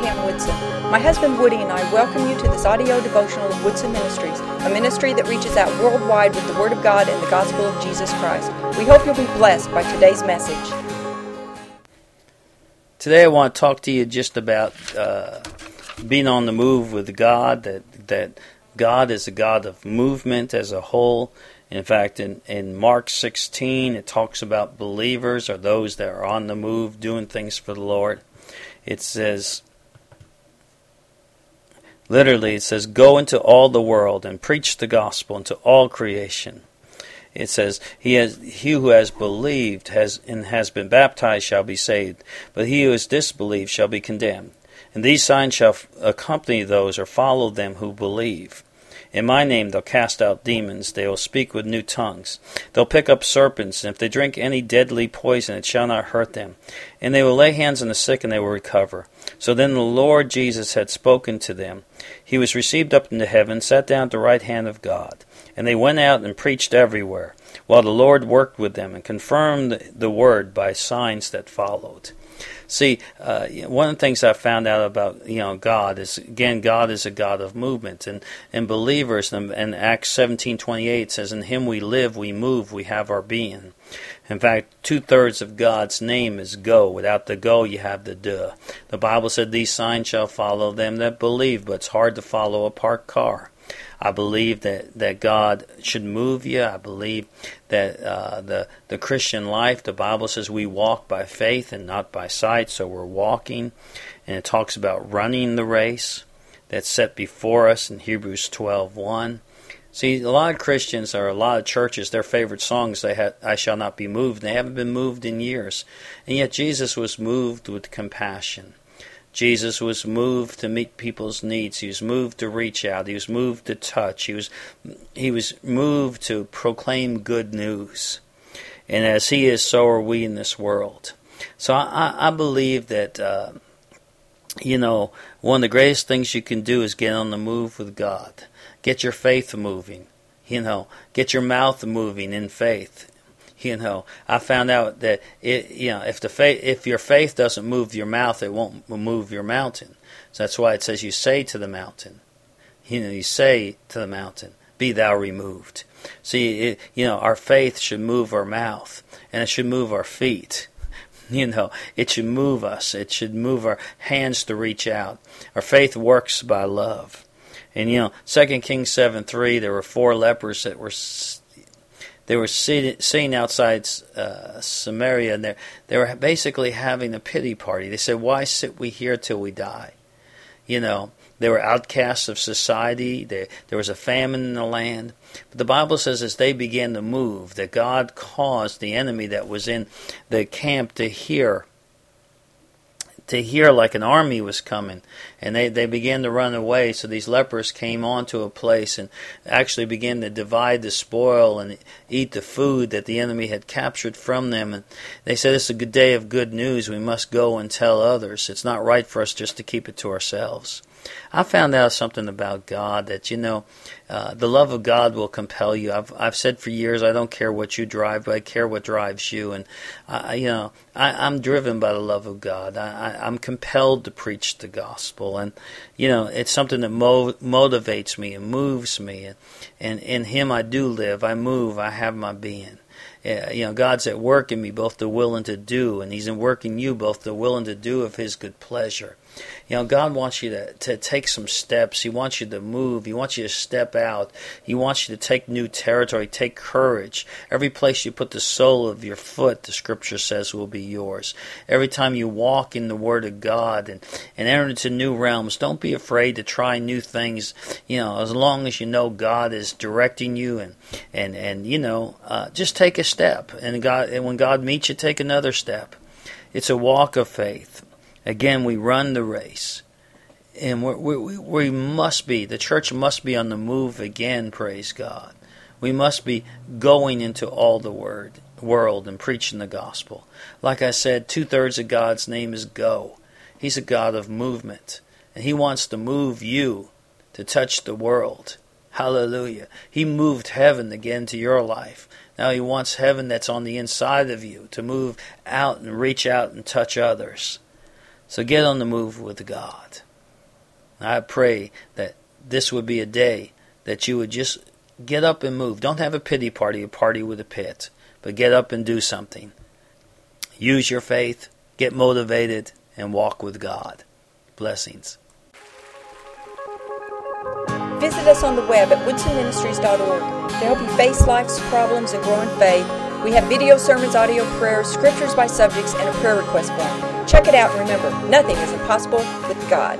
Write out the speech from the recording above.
Pam Woodson. My husband Woody and I welcome you to this audio devotional of Woodson Ministries, a ministry that reaches out worldwide with the Word of God and the gospel of Jesus Christ. We hope you'll be blessed by today's message. Today, I want to talk to you just about uh, being on the move with God. That that God is a God of movement as a whole. In fact, in, in Mark 16, it talks about believers or those that are on the move doing things for the Lord. It says, literally, it says, Go into all the world and preach the gospel into all creation. It says, He has he who has believed has and has been baptized shall be saved, but he who has disbelieved shall be condemned. And these signs shall accompany those or follow them who believe. In my name they'll cast out demons, they will speak with new tongues. They'll pick up serpents, and if they drink any deadly poison, it shall not hurt them. And they will lay hands on the sick, and they will recover. So then the Lord Jesus had spoken to them. He was received up into heaven, sat down at the right hand of God. And they went out and preached everywhere, while the Lord worked with them and confirmed the word by signs that followed. See, uh, one of the things I found out about you know God is again God is a God of movement, and and believers and, and Acts seventeen twenty eight says, "In Him we live, we move, we have our being." In fact, two thirds of God's name is go. Without the go, you have the do. The Bible said, "These signs shall follow them that believe," but it's hard to follow a parked car. I believe that, that God should move you. I believe that uh, the the Christian life, the Bible says we walk by faith and not by sight. So we're walking, and it talks about running the race that's set before us in Hebrews 12:1. See, a lot of Christians or a lot of churches, their favorite songs, they had, "I shall not be moved." They haven't been moved in years, and yet Jesus was moved with compassion. Jesus was moved to meet people's needs. He was moved to reach out. He was moved to touch. He was he was moved to proclaim good news. And as he is, so are we in this world. So I, I believe that uh, you know one of the greatest things you can do is get on the move with God. Get your faith moving. You know, get your mouth moving in faith you know, I found out that it, you know, if the faith, if your faith doesn't move your mouth, it won't move your mountain. So that's why it says you say to the mountain, you know, you say to the mountain, "Be thou removed." See, it, you know, our faith should move our mouth, and it should move our feet. You know, it should move us. It should move our hands to reach out. Our faith works by love. And you know, Second Kings seven three, there were four lepers that were they were seen outside uh, Samaria, and they were basically having a pity party. They said, "Why sit we here till we die?" You know, they were outcasts of society. They, there was a famine in the land. But the Bible says, as they began to move, that God caused the enemy that was in the camp to hear to hear like an army was coming. And they, they began to run away. So these lepers came onto a place and actually began to divide the spoil and eat the food that the enemy had captured from them. And they said it's a good day of good news. We must go and tell others. It's not right for us just to keep it to ourselves I found out something about God that you know, uh, the love of God will compel you. I've I've said for years I don't care what you drive, but I care what drives you, and I you know I, I'm driven by the love of God. I, I, I'm compelled to preach the gospel, and you know it's something that mo- motivates me and moves me, and, and in Him I do live. I move. I have my being. Uh, you know, God's at work in me, both the will and to do, and He's in work in you, both the will and to do of His good pleasure. You know, God wants you to, to take some steps. He wants you to move. He wants you to step out. He wants you to take new territory, take courage. Every place you put the sole of your foot, the scripture says, will be yours. Every time you walk in the Word of God and, and enter into new realms, don't be afraid to try new things. You know, as long as you know God is directing you and, and, and you know, uh, just take a step. And God, and when God meets you, take another step. It's a walk of faith. Again, we run the race. And we we, we must be, the church must be on the move again, praise God. We must be going into all the word, world and preaching the gospel. Like I said, two thirds of God's name is go. He's a God of movement. And He wants to move you to touch the world. Hallelujah. He moved heaven again to your life. Now He wants heaven that's on the inside of you to move out and reach out and touch others. So get on the move with God. I pray that this would be a day that you would just get up and move. Don't have a pity party, a party with a pit, but get up and do something. Use your faith, get motivated, and walk with God. Blessings. Visit us on the web at woodsonministries.org to help you face life's problems and grow in faith. We have video sermons, audio prayers, scriptures by subjects, and a prayer request form. Check it out and remember, nothing is impossible with God.